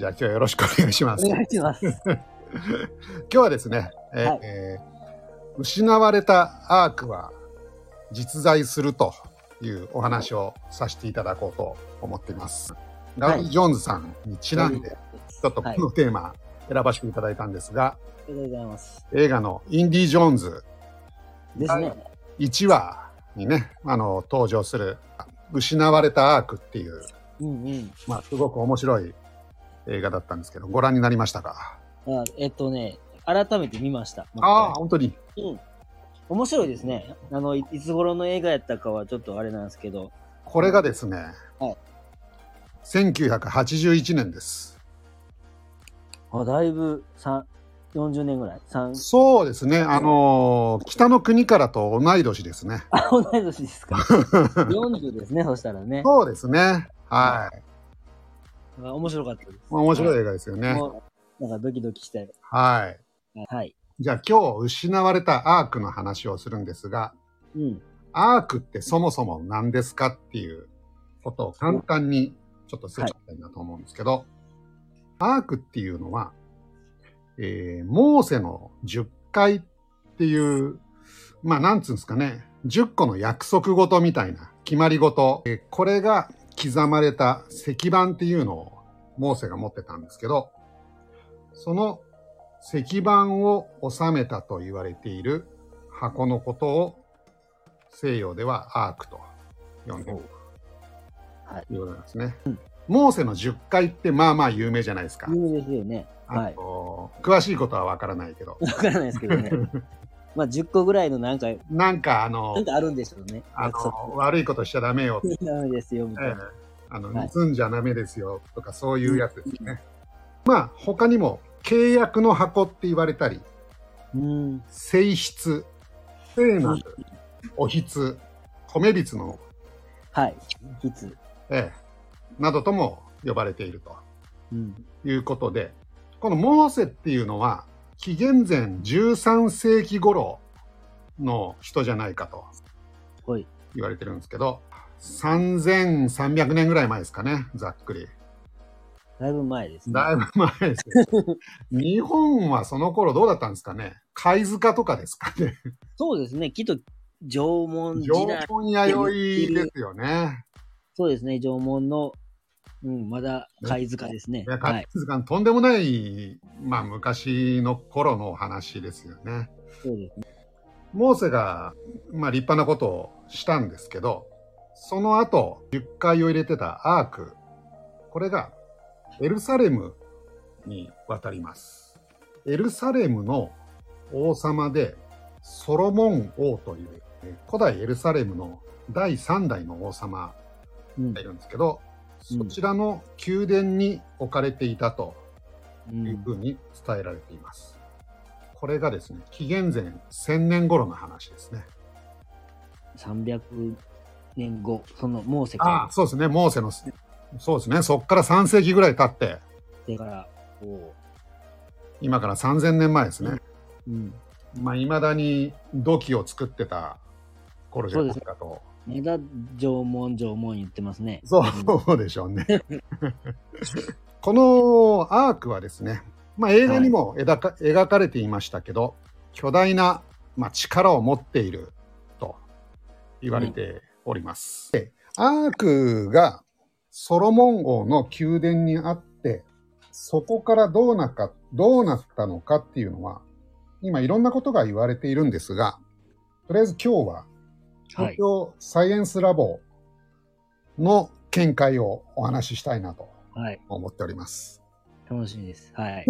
じゃあ今日はよろしくお願いします。お願いします。今日はですね、えーはいえー失われたアークは実在するというお話をさせていただこうと思っています。ガウディ・ジョーンズさんにちなんで、ちょっとこはいのテーマ選ばせていただいたんですが、ありがとうございます。映画のインディ・ジョーンズですね。1話にね、あの、登場する失われたアークっていう、うんうん。まあ、すごく面白い映画だったんですけど、ご覧になりましたか？あえっとね、改めて見ました。ああ、本当に？うん。面白いですね。あの、いいつ頃の映画やったかはちょっとあれなんですけど。これがですね、はい1981年です。あ、だいぶ、三40年ぐらい。三そうですね、あのー北の国からと同い年ですね。あ、同い年ですか。40ですね、そしたらね。そうですね。はい。あ面白かったです。面白い映画ですよね。もうなんかドキドキして。はい。はい。じゃあ今日失われたアークの話をするんですが、うん。アークってそもそも何ですかっていうことを簡単にちょっと説明したいなと思うんですけど、アークっていうのは、えー、モーセの10回っていう、まあなんつうんですかね、10個の約束事みたいな決まり事、えーこれが刻まれた石板っていうのをモーセが持ってたんですけど、その石板を収めたと言われている箱のことを西洋ではアークと呼んでいるはいということなんですね。うんモーセの10回ってまあまあ有名じゃないですか。有名ですよね。あはい。の詳しいことはわからないけど。わからないですけどね。まあ、10個ぐらいのなんか、なんかあのなん、かあるんでしょうね。あの悪いことしちゃダメよ、ダメですよ、みたいええな。あのはい盗んじゃダメですよとかそういうやつですね。まあ他にも契約の箱って言われたり、うん。性質、聖なる、お筆、米びつのはい。いつ。ええ、などとも呼ばれているとうん。いうことで、このモーセっていうのは、紀元前13世紀頃の人じゃないかとはい。言われてるんですけど、3300年ぐらい前ですかね、ざっくり。だいぶ前ですね。だいぶ前です。日本はその頃どうだったんですかね？貝塚とかですかね？そうですね。きっと、縄文時縄代。文弥生ですよね。そうですね。縄文の、うん、まだ貝塚ですね。貝塚のとんでもない、まあ昔の頃のお話ですよね。そうですね。モーセが、まあ、立派なことをしたんですけど、その後、10回を入れてたアーク、これがエルサレムに渡ります。エルサレムの王様で、ソロモン王という、え古代エルサレムの第3代の王様うんがい。るんですけど、うんそちらの宮殿に置かれていたとうん。いうふうに伝えられています。これがですね、紀元前1000年頃の話ですね。300年後、その、モーセあそうですね、モーセの、そうですね、そこから3世紀ぐらい経って、ら、から、こ今から3000年前ですね。う、うん。まあ、未だに土器を作ってた頃じゃないかと。まだ縄文、縄文言ってますね。そう、そうでしょうね。このアークはですね、まあ、映画にも描か,、描かれていましたけど、巨大な、まあ、力を持っていると言われております。でアークがソロモン王の宮殿にあって、そこからどうなか、どうなったのかっていうのは、今いろんなことが言われているんですが、とりあえず今日は東京サイエンスラボの見解をお話ししたいなとはい。思っております。楽しみです。はい。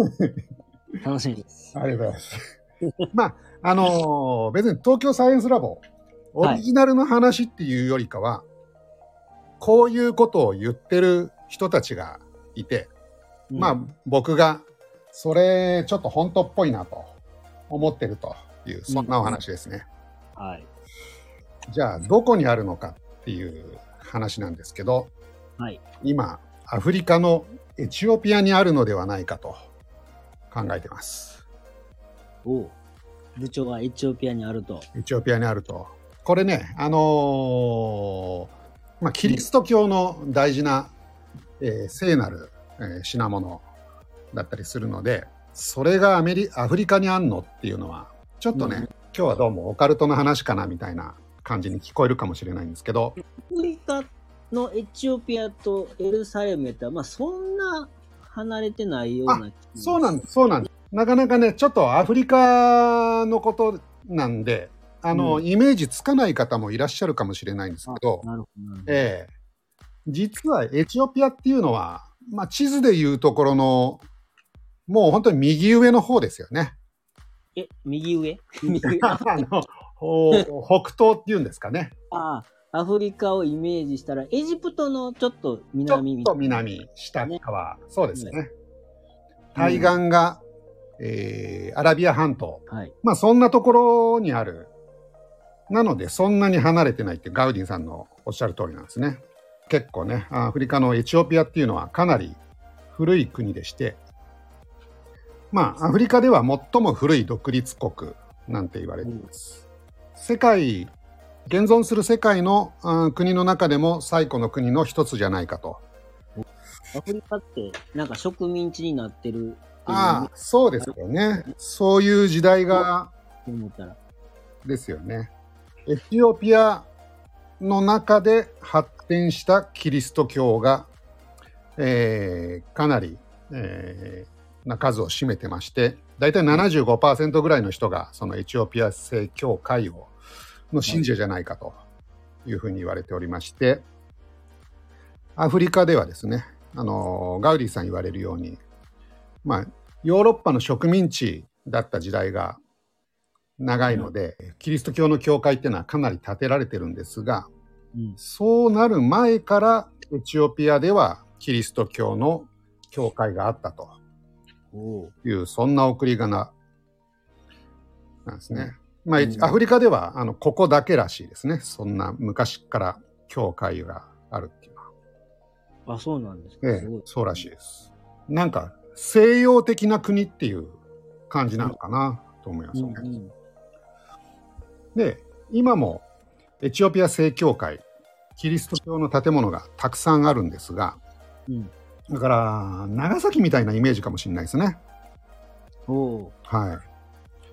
楽しみです。ありがとうございます。まあ、あのー別に東京サイエンスラボ、オリジナルの話っていうよりかは、こういうことを言ってる人たちがいて、まあ僕がそれちょっと本当っぽいなと思ってるという、そんなお話ですね。あ、はい。じゃあ、どこにあるのかっていう話なんですけど、はい。今、アフリカのエチオピアにあるのではないかと考えてます。おう部長がエチオピアにあると。エチオピアにあると。これね、あのーまあ、キリスト教の大事な、えー聖なる、えー品物だったりするので、それがアメリアフリカにあんのっていうのは、ちょっとね、うん今日はどうもオカルトの話かなみたいな感じに聞こえるかもしれないんですけど、アフリカのエチオピアとエルサレムやったら、まあそんな離れてないようなそうなんです、そうなんです。なかなかね、ちょっとアフリカのことなんで、あの、うんイメージつかない方もいらっしゃるかもしれないんですけど、なるほど。ええ実はエチオピアっていうのは、まあ、地図でいうところの、もう本当に右上の方ですよね。え、右上？右上？あのほ北東っていうんですかね。ああ、アフリカをイメージしたら、エジプトのちょっとちょ南みたいっと南、下側、そうですね。ね対岸が、えーアラビア半島。な。はい。まあそんなところにある。なのでそんなに離れてないってガウディさんのおっしゃる通りなんですね。結構ね、アフリカのエチオピアっていうのはかなり古い国でして、まあアフリカでは最も古い独立国なんて言われています。世界、現存する世界のあー国の中でも最古の国の一つじゃないかと。アフリカって、なんか植民地になってるああ、そうですよね。そういう時代が思ったら。ですよね。エチオピアの中で発展したキリスト教が、えーかなり、えーな数を占めてまして、だいたい75%ぐらいの人がそのエチオピア正教会をの信者じゃないかというふうに言われておりまして、アフリカではですね、あのガウディさん言われるように、まあ、ヨーロッパの植民地だった時代が長いので、キリスト教の教会っていうのはかなり建てられてるんですが、うん。そうなる前からエチオピアではキリスト教の教会があったという、そんな送り仮名なんですね。まあ、うんアフリカではあのここだけらしいですね。そんな昔から教会があるっていうのは。あ、そうなんですか。ええ。そうらしいです。なんか西洋的な国っていう感じなのかなと思いますよね。うんうん。で、今もエチオピア正教会、キリスト教の建物がたくさんあるんですが、うん。だから、長崎みたいなイメージかもしれないですね。は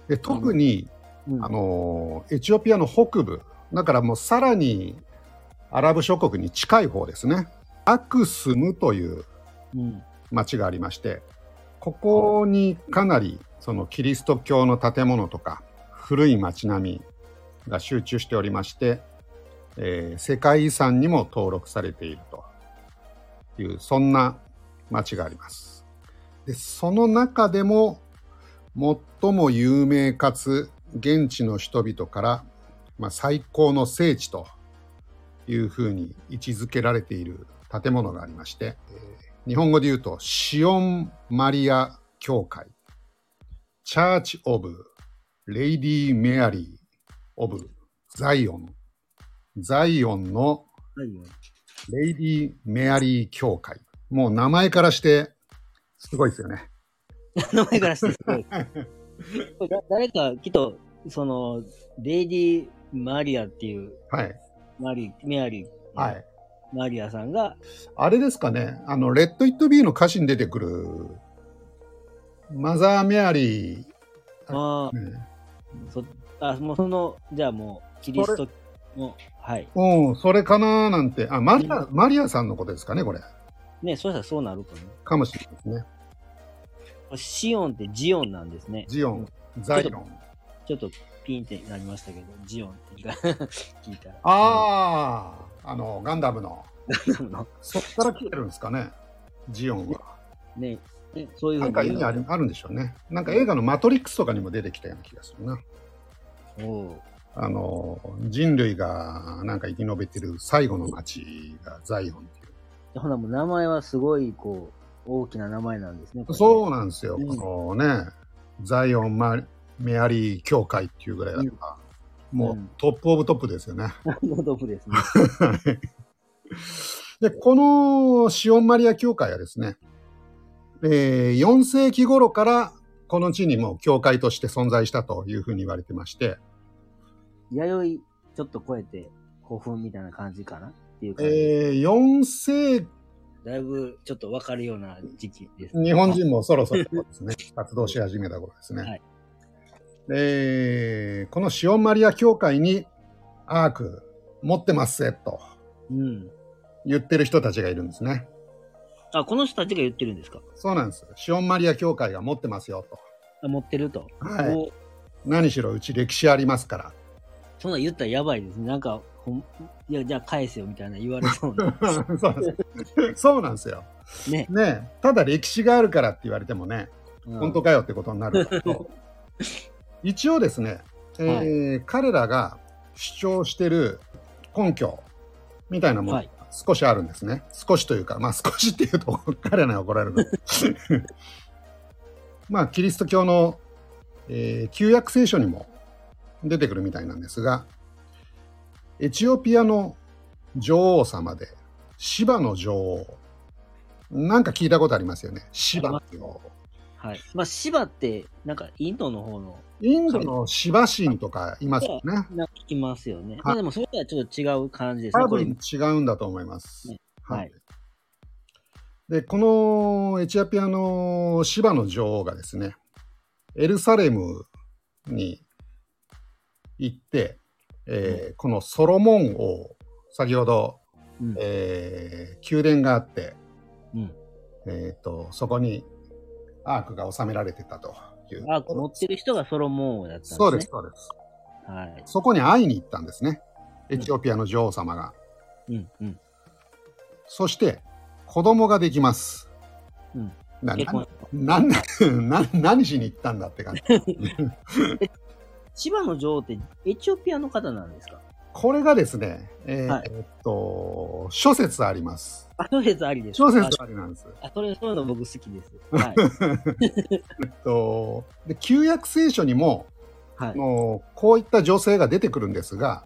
い。で、特に、うん、あの、エチオピアの北部、だからもうさらにアラブ諸国に近い方ですね。アクスムといううん。町がありまして、ここにかなりそのキリスト教の建物とか古い町並みが集中しておりまして、えー世界遺産にも登録されているというそんな町があります。でその中でも最も有名かつ現地の人々から、まあ、最高の聖地というふうに位置づけられている建物がありまして、えー日本語で言うとシオンマリア教会、 Church of Lady Mary of Zion、Zion の。 Lady Mary 教会。もう名前からしてすごいですよね。名前からしてすごい。誰か、きっと、その、 Lady マリアっていう、はい。マリ、メアリー、はい。マリアさんが、あれですかね、あの、 Let It Be の歌詞に出てくる、 Mother Mary、あねあ、そ、あ、もうその、じゃあもう、キリストの、はい。うん、それかななんて、あ、マリア、マリアさんのことですかね、これ。ね、そしたらそうなるかな。かもしれないですね。シオンってジオンなんですね。ジオン、ザイオン。ちょっとピンってなりましたけど、ジオンって 聞いたら。ああ、あの、ガンダムの。あ。そっから来てるんですかね、ジオンは。ね、ねそういうふなうんにか意味あるあるんでしょうね。なんか映画のマトリックスとかにも出てきたような気がするな。おうあの、人類がなんか生き延びてる最後の街がザイオンっていう。ほな、もう名前はすごい、こう、大きな名前なんですね。そうなんですよ。うんこのね、ザイオンマメアリー教会っていうぐらいだから、もううん top of top ですよね。のトップですね。で、このシオンマリア教会はですね、えー4世紀頃からこの地にも教会として存在したというふうに言われてまして、弥生ちょっと超えて古墳みたいな感じかなっていう感じ。えー4世だいぶちょっとわかるような時期です。日本人もそろそろですね、活動し始めた頃ですね。はいで、このシオンマリア教会にアーク持ってますぜとうん。言ってる人たちがいるんですね。あ、この人たちが言ってるんですか？そうなんです。シオンマリア教会が持ってますよと。あ持ってると。はいお何しろうち歴史ありますから。そんなん言ったらやばいですね。なんか、ほんいや、じゃあ返せよみたいな言われそうな。そうなんです。よ。ね。ねただ歴史があるからって言われてもね、うん本当かよってことになるけど 一応ですね、えー彼らが主張してる根拠みたいなものがはい少しあるんですね。少しというか、まあ少しっていうと 彼らに怒られるの。まあキリスト教の、えー旧約聖書にも出てくるみたいなんですが、エチオピアの女王様で、シバの女王。なんか聞いたことありますよね。シバの女王。はい。まあ、芝って、なんかインドの方の、インドのシバ神とかいますよね。なんか聞きますよね。いまあでもそれとはちょっと違う感じですね。多分違うんだと思います。ねははいい。で、このエチオピアのシバの女王がですね、エルサレムに行って、えーこのソロモン王、先ほど、うんえー宮殿があって、うん。えーと、そこにアークが収められてたという。あ、持ってる人がソロモン王だったんですね。そうです、そうです。はい。そこに会いに行ったんですね。エチオピアの女王様が。うん、うん。そして、子供ができます。うん。ななな 何しに行ったんだって感じ。千葉の女王ってエチオピアの方なんですか？これがですね、えーはいえっと、諸説あります。あ、諸説ありです。諸説ありなんです。あ、それ、そういうの僕好きです。はい。えっと、で旧約聖書にも、はい。もうこういった女性が出てくるんですが、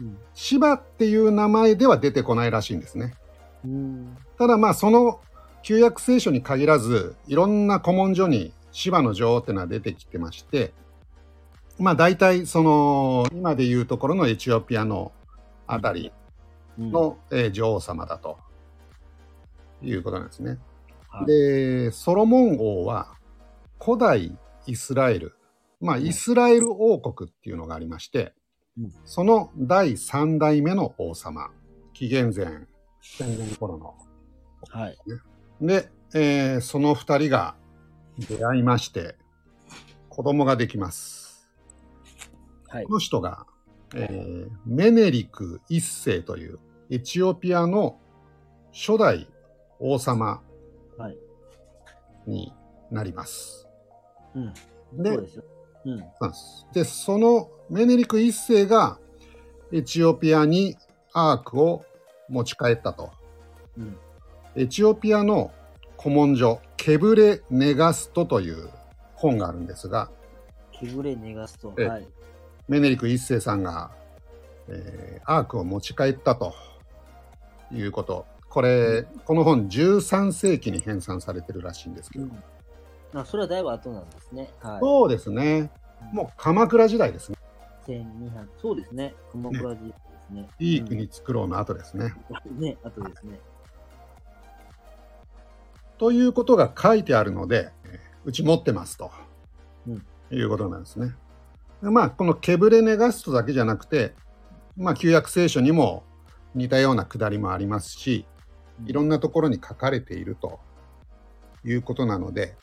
うんシバっていう名前では出てこないらしいんですね。うん。ただまあその旧約聖書に限らずいろんな古文書に芝の女王ってのは出てきてましてまあ大体その今でいうところのエチオピアのあたりうんの、えー女王様だということなんですね。はいでソロモン王は古代イスラエルまあイスラエル王国っていうのがありまして、うんその第3代目の王様紀元前1000年頃のはい。で、えーその二人が出会いまして、子供ができます。はいこ。の人が、えーメネリク一世というエチオピアの初代王様はい。になります。うん。で、そうですですで、そのメネリク一世がエチオピアにアークを持ち帰ったと。うん。エチオピアの古文書、ケブレ・ネガストという本があるんですが、気ぶれネガスト。ええはい。メネリク一世さんが、えーアークを持ち帰ったということ。これ、この本13世紀に編纂されてるらしいんですけど、うん。あ、それはだいぶ後なんですね。はい。そうですね。もう鎌倉時代ですね。1200。そうですね。鎌倉時代ですね。いい国作ろうの後ですね。うん。ね、後ですね。ということが書いてあるので、えーうち持ってますと、うんいうことなんですね。でまあ、このケブレネガストだけじゃなくて、まあ、旧約聖書にも似たようなくだりもありますし、いろんなところに書かれているということなので、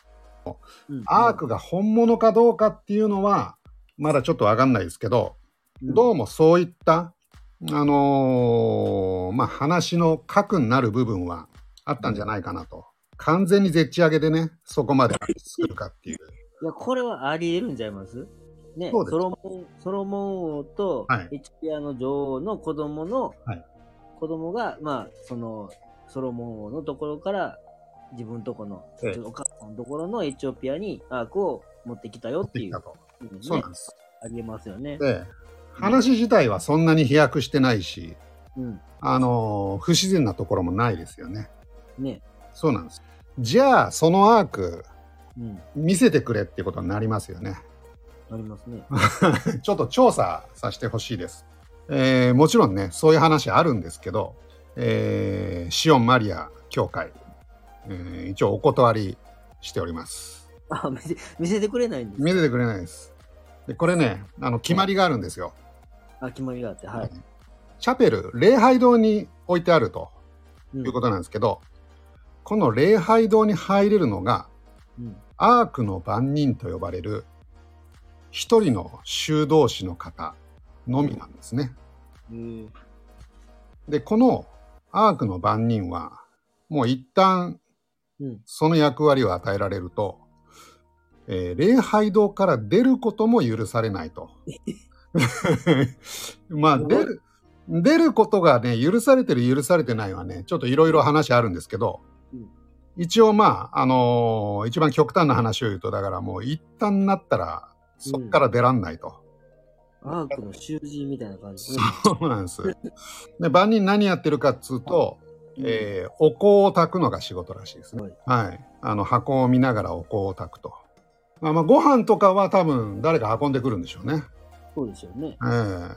うんアークが本物かどうかっていうのは、まだちょっとわかんないですけど、どうもそういった、あのーまあ、話の核になる部分はあったんじゃないかなと。完全に絶ち上げでね、そこまで作るかっていう。いや、これはあり得るんちゃいます？ね、ソロモン、ソロモン王とはいエチオピアの女王の子供の、はい子供が、まあ、その、ソロモン王のところから、自分とこの、ええお母さんのところのエチオピアにアークを持ってきたよっていう、ねそうなんです。ありえますよね。で、話自体はそんなに飛躍してないし、うん。あのー不自然なところもないですよね。ね。そうなんです。じゃあ、そのアーク、うん。見せてくれっていうことになりますよね。ありますね。ちょっと調査させてほしいです。えーもちろんね、そういう話あるんですけど、えーシオン・マリア教会、えー一応お断りしております。あ、見せ見せてくれないんです見せてくれないです。で、これね、あの、決まりがあるんですよ。あ、決まりがあって、はい。チャペル、礼拝堂に置いてあるとうんいうことなんですけど、この礼拝堂に入れるのが、うんアークの番人と呼ばれる一人の修道士の方のみなんですね。へーで、このアークの番人は、もう一旦うん。その役割を与えられると、えー礼拝堂から出ることも許されないと。まあ、出る、出ることがね、許されてる許されてないはね、ちょっといろいろ話あるんですけど、うん一応まあ、あのー一番極端な話を言うと、だからもう一旦なったら、そっから出らんないと。アークの囚人みたいな感じですね。そうなんです。で、万人何やってるかっつうと、えーお香を炊くのが仕事らしいですね。はいはい。あの、箱を見ながらお香を炊くと。まあ、まあ、ご飯とかは多分誰か運んでくるんでしょうね。そうでしょうね。えー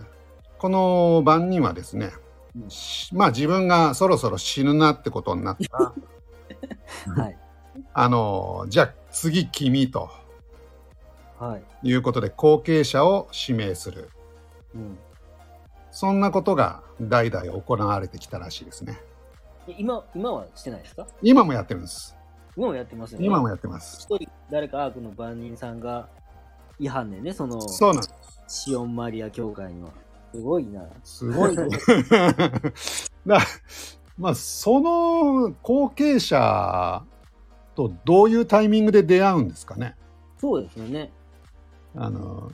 この番人はですね、うんしまあ自分がそろそろ死ぬなってことになったら、はい。あの、じゃあ次君とはい。いうことで後継者を指名する。うん。そんなことが代々行われてきたらしいですね。え今、今はしてないですか？今もやってるんです。今もやってますよね。今もやってます。一人、誰かアークの番人さんが違反でね、その、そうなんです。シオンマリア教会には。すごいな。すごい。だまあ、その後継者とどういうタイミングで出会うんですかね。そうですよね。あの、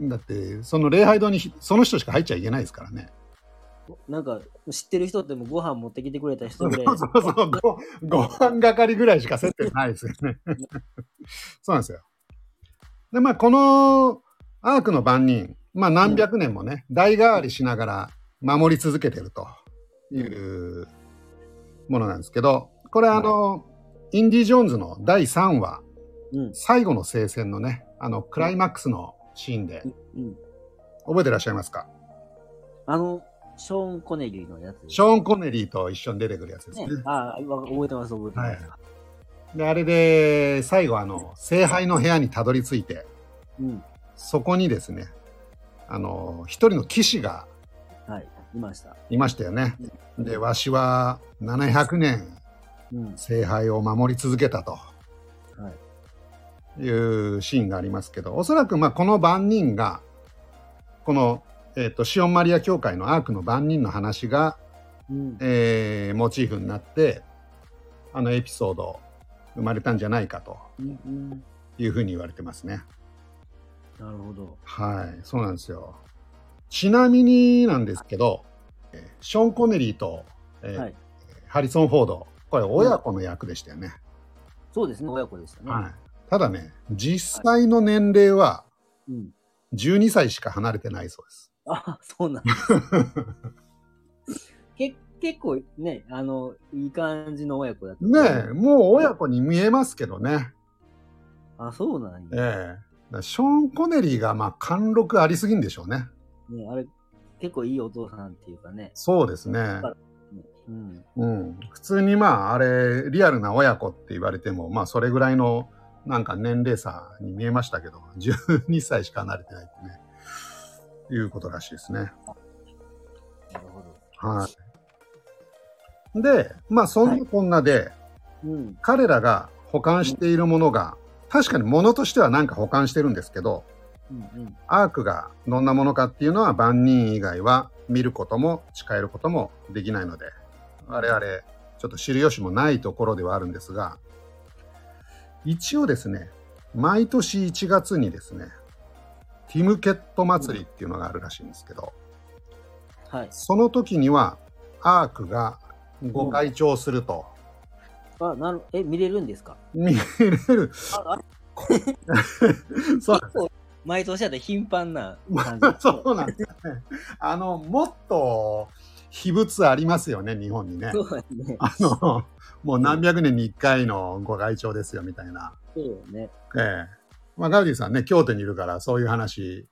だって、その礼拝堂にひその人しか入っちゃいけないですからね。なんか、知ってる人ってもご飯持ってきてくれた人そうで、そうそうご、ご飯係ぐらいしか接点ないですよね。そうなんですよ。で、まあ、このアークの番人、まあ、何百年もね、代替わりしながら守り続けてるというものなんですけど、これあの、インディ・ジョーンズの第3話、うん。最後の聖戦のね、あの、クライマックスのシーンで、うん。覚えてらっしゃいますか？あの、ショーン・コネリーのやつ。ショーン・コネリーと一緒に出てくるやつですねね。。ああ、わ覚えてます、覚えてます。で、あれで、最後、あの、聖杯の部屋にたどり着いて、うん。そこにですね、あの、一人の騎士がはい。いました。いましたよね。で、わしは700年うん。聖杯を守り続けたとはい。いうシーンがありますけど、おそらくまあこの番人が、この、えっ、と、シオンマリア教会のアークの番人の話が、うん。えーモチーフになって、あのエピソード生まれたんじゃないかとうんうん。いうふうに言われてますね。なるほど。はい、そうなんですよ。ちなみになんですけど、えーショーン・コネリーと、えーはい。ハリソン・フォード、これ親子の役でしたよね。そうですね、親子でしたね。はい。ただね、実際の年齢はうん。12歳しか離れてないそうです。あ、そうなんです。け結構ね、あの、いい感じの親子だった。ねえ、もう親子に見えますけどね。あ、そうなんや。ええだからショーン・コネリーがまあ貫禄ありすぎんでしょうね。ね、あれ、結構いいお父さんっていうかね。そうですね。うん。うん。普通にまあ、あれ、リアルな親子って言われても、まあ、それぐらいの、なんか年齢差に見えましたけど、12歳しか離れてないってね、いうことらしいですね。なるほど。はい。で、まあ、そんなこんなで、うん。彼らが保管しているものが、確かに物としてはなんか保管してるんですけど、うんうん。アークがどんなものかっていうのは万人以外は見ることも近寄ることもできないので、我々ちょっと知る由もないところではあるんですが、一応ですね、毎年1月にですね、ティムケット祭りっていうのがあるらしいんですけど、はい。その時にはアークがご開帳すると、あ、なる、え、見れるんですか？見れる。あ、あ そう毎年やったら頻繁な感じ。そうなんですよね。あの、もっと秘仏ありますよね、日本にね。そうだね。あの、もう何百年に一回のご外長ですよ、みたいな。そうだね。ええ。まあ、ガウディさんね、京都にいるから、そういう話、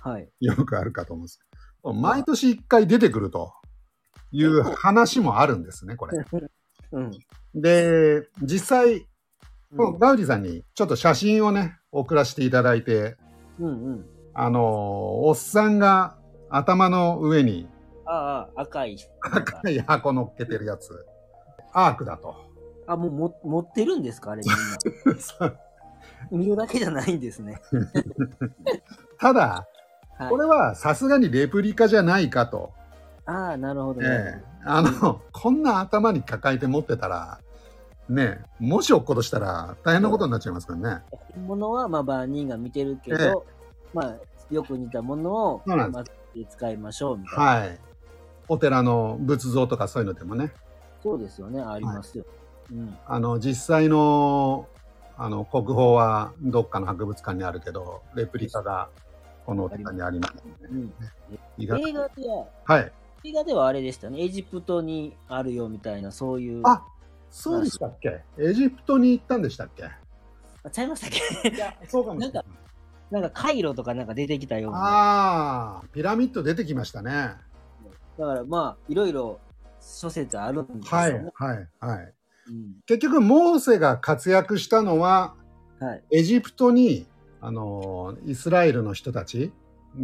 はい。よくあるかと思うんです。毎年一回出てくるという話もあるんですね、これ。うん。で、実際、うんガウディさんにちょっと写真をね、送らせていただいて、うんうん。あのーおっさんが頭の上にああ、赤い。赤い箱乗っけてるやつ。アークだと。あ、もうも持ってるんですか？あれみんな。見るだけじゃないんですね。ただ、はいこ。れはさすがにレプリカじゃないかと。ああ、なるほど、えねえあの、こんな頭に抱えて持ってたら、ねえ、もし落っことしたら大変なことになっちゃいますからね。本物は、まあ、万人が見てるけど、ええまあ、よく似たものを、まあ、使いましょうみたいな。はい。お寺の仏像とかそういうのでもね、そうですよね、ありますよ。うん。あの、実際の、あの、国宝はどっかの博物館にあるけど、レプリカがこのお寺にありますね。映画では、はい。映画ではあれでしたね、エジプトにあるよみたいな、そういう。あ、そうでしたっけ？エジプトに行ったんでしたっけ？あちゃいましたっけ？いや、そうかもしれない。なんか、カイロとかなんか出てきたような。ああ、ピラミッド出てきましたね。だから、まあ、いろいろ諸説あるんですよはいね。、はい、はい。うん結局、モーセが活躍したのは、はい。エジプトに、あの、イスラエルの人たち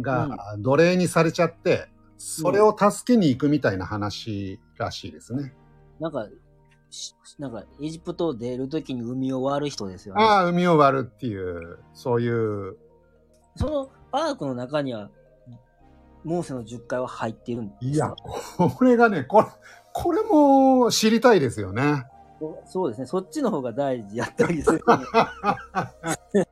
が奴隷にされちゃって、それを助けに行くみたいな話らしいですね。なんか、しなんか、エジプトを出るときに海を割る人ですよね。ああ、海を割るっていう、そういう、そのアークの中には、モーセの10回は入っているんですかいや、これがね、これ、これも知りたいですよね。そうですね。そっちの方が大事やったりする、ね。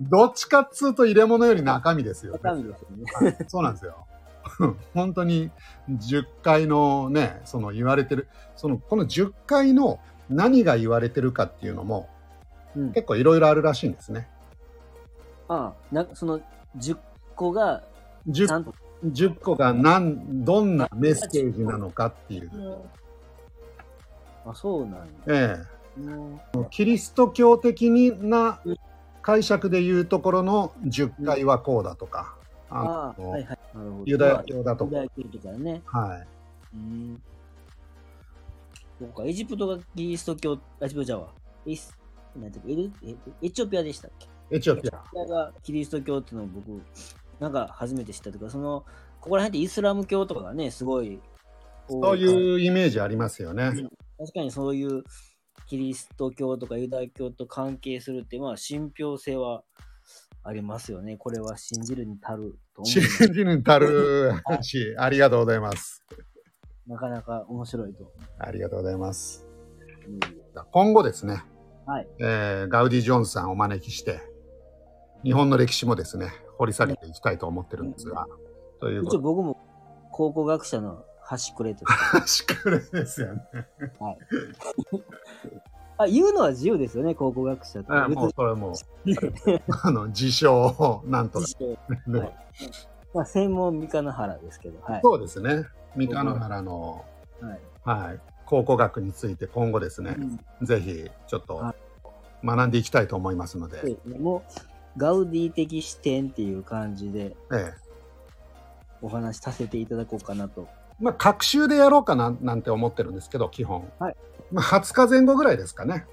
どっちかっつうと入れ物より中身ですよね。中身ですよね。そうなんですよ。本当に10回のね、その言われてる、その、この10回の何が言われてるかっていうのもうん。結構いろいろあるらしいんですね。ああ、なその10個が、ちゃ 10, んと。10個が何、どんなメッセージなのかっていう。あ、そうなんや。えうんえ。キリスト教的な解釈でいうところの10回はこうだとか、ああ、のはいはい。なるほど。ユダヤ教だとか、ユダヤ教とかね。はい。うん。そうか、エジプトがキリスト教、あ、エジプトじゃわ。エス、なんてエエチオピアでしたっけ？エチオピア。エチオピアがキリスト教っていうのを僕、なんか初めて知ったというか、その、ここら辺ってイスラム教とかがね、すごい、そうう。いうイメージありますよね。確かにそういうキリスト教とかユダヤ教と関係するって、まあ、信憑性はありますよね。これは信じるに足ると思信う。じるたる話、ありがとうございます。なかなか面白いと。ありがとうございます。うん今後ですね、はい。えーガウディ・ジョンさんをお招きして、日本の歴史もですね、掘り下げていきたいと思ってるんですが、ということ。一応僕も考古学者の端くれとで、しくれですよね。あ、言うのは自由ですよね、考古学者って。あもう別それも。う、あの、自称をなんとか。はい。まあ、専門三日野原ですけど、はい。そうですね。三日野原の、はい。はい、考古学について今後ですね。う、ん。ぜひちょっとは学んでいきたいと思いますので、そうですね。もう、ガウディ的視点っていう感じでええお話しさせていただこうかなと。まあ、学習でやろうかななんて思ってるんですけど、基本。はいまあ、20日前後ぐらいですかね、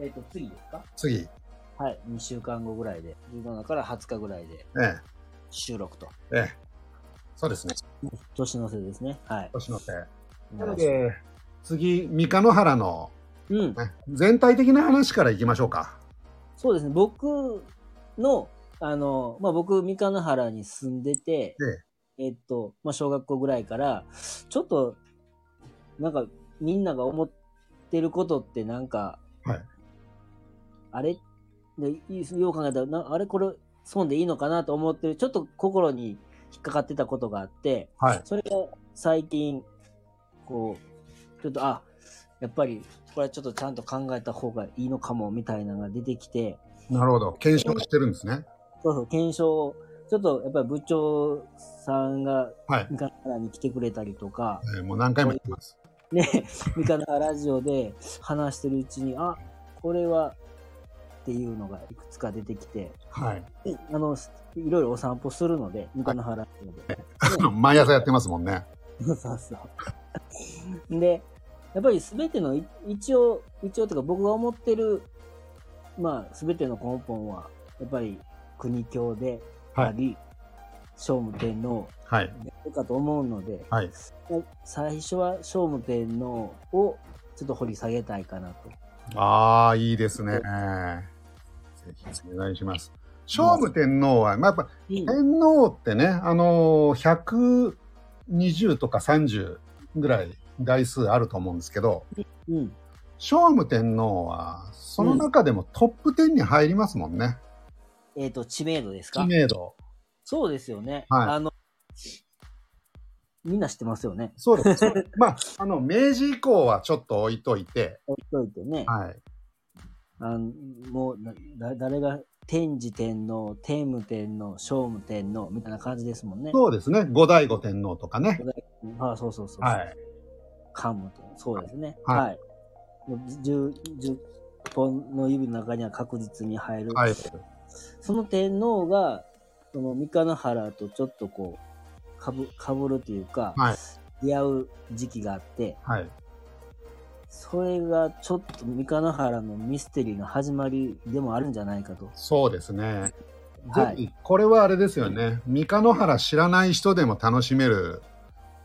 えっ、と、次ですか？次。はい。2週間後ぐらいで、17から20日ぐらいでえ収録と。え、ええ。そうですね。年の瀬ですね。はい。年の瀬。なので、次、三日野原の、すうん。ね、全体的な話からいきましょうか。そうですね。僕の、あの、まあ、僕、三日野原に住んでて、えっと、まあ、小学校ぐらいから、ちょっと、なんか、みんなが思ってることってなんか、はい。あれ？でよう考えたらな、あれ？これ、損でいいのかなと思ってる、ちょっと心に引っかかってたことがあって、はい。それが最近、こう、ちょっと、あ、やっぱり、これはちょっとちゃんと考えた方がいいのかも、みたいなのが出てきて、なるほど。検証してるんですね。そうそう、検証を、ちょっとやっぱり部長さんがはい。三日原に来てくれたりとか、ええもう何回も言ってます。ね、三日原ラジオで話してるうちに、あ、これは、っていうのがいくつか出てきて、はい。あの、いろいろお散歩するので、三日原ラジオで。毎朝やってますもんね。そ うそうそう。で、やっぱりすべての、一応、一応というか僕が思ってる、まあ、すべての根本は、やっぱり国教であり、はい、聖武天皇はいかと思うので、はい、最初は聖武天皇をちょっと掘り下げたいかなと。ああ、いいですね。ぜひお願いします。聖武天皇は、まあ、やっぱ、天皇ってね、あのー、120とか30ぐらい台数あると思うんですけど、うん、聖武天皇は、その中でもトップ10に入りますもんね。うん、えっ、ー、と、知名度ですか？知名度。そうですよね。はい、あの、みんな知ってますよね。そうです。まあ、あの、明治以降はちょっと置いといて。置いといてね。はい。あのもうだ、誰が天智天皇、天武天皇、聖武天皇みたいな感じですもんね。そうですね。五代五天皇とかね。ああ、そうそうそう。はい。桓武天そうですね。はい。はい、十、十本の指の中には確実に入る。はい。その天皇が、その三日野原とちょっとこう、かぶ、かぶるというか、はい。出会う時期があって、はい。それがちょっと三日野原のミステリーの始まりでもあるんじゃないかと。そうですね。はい。これはあれですよね。三日野原知らない人でも楽しめる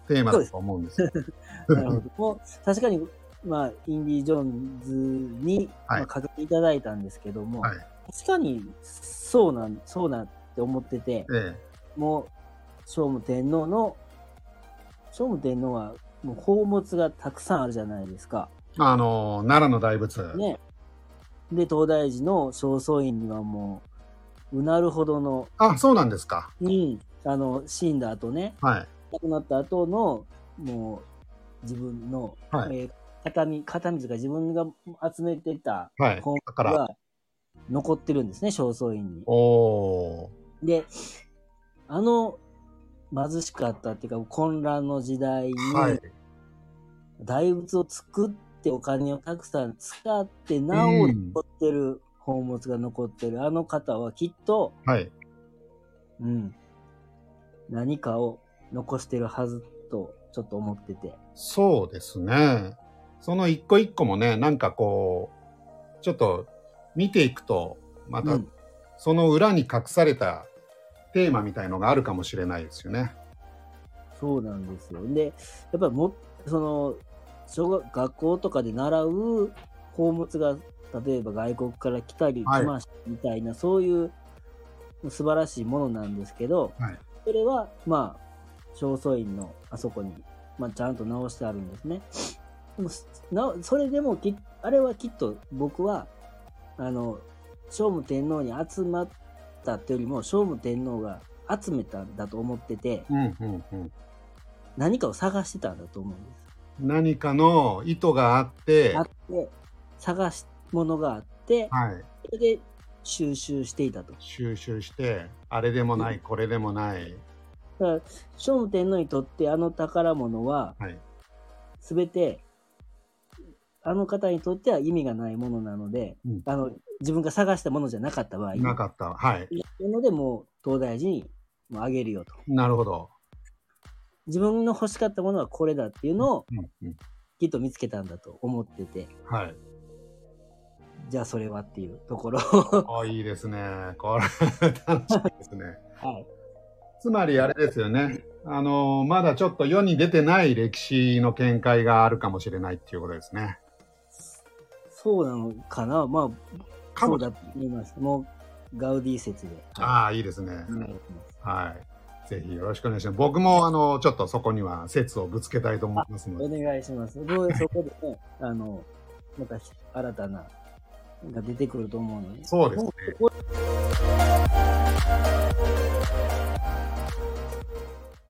テーマだと思うんですよ。なるほど。もう確かに、まあ、インディ・ジョーンズに、まあ、かけていただいたんですけども、はい、確かにそうなん、そうなんって思ってて、ええ、もう、聖武天皇の、聖武天皇はもう宝物がたくさんあるじゃないですか。あの、奈良の大仏。ね。で、東大寺の正倉院にはもう、うなるほどの。あ、そうなんですか。うん。あの、死んだ後ね。はい。亡くなった後の、もう、自分の、はい、えー、形見、形見とか自分が集めてた本が残ってるんですね、正倉院に。おで、あの、貧しかったっていうか、混乱の時代に、大仏を作ってお金をたくさん使ってなお残ってる、宝物が残ってるあの方はきっと、はい。うん。何かを残してるはずと、ちょっと思ってて。そうですね。その一個一個もね、なんかこう、ちょっと見ていくと、また、その裏に隠されたテーマみたいのがあるかもしれないですよね。そうなんですよ。で、やっぱりも、その、小学学校とかで習う宝物が、例えば外国から来たり来ましたみたいな、はい、そういう素晴らしいものなんですけど、はい、それは、まあ、正倉院のあそこに、まあ、ちゃんと直してあるんですね。でもなそれでもき、あれはきっと僕は、あの、聖武天皇に集まったってよりも、聖武天皇が集めたんだと思ってて、うんうんうん、何かを探してたんだと思うんです。何かの意図があって、あって、探し物があって、はい、それで収集していたと。収集して、あれでもない、うん、これでもない。だから、聖武天皇にとってあの宝物は、すべて、あの方にとっては意味がないものなので、うん、あの、自分が探したものじゃなかった場合。なかった。はい。なので、もう、東大寺にもうあげるよと。なるほど。自分の欲しかったものはこれだっていうのを、きっと見つけたんだと思ってて。はい。じゃあそれはっていうところ。あいいですね。これ、楽しいですね。はい。つまりあれですよね。あの、まだちょっと世に出てない歴史の見解があるかもしれないっていうことですね。そうなのかな？まあ、そうだと思います。もう、ガウディ説で。はい、ああ、いいですね。はい。ぜひよろしくお願いします。僕も、あの、ちょっとそこには説をぶつけたいと思いますので。お願いします。そこでね、あの、また新たな、が出てくると思うので。そうですね。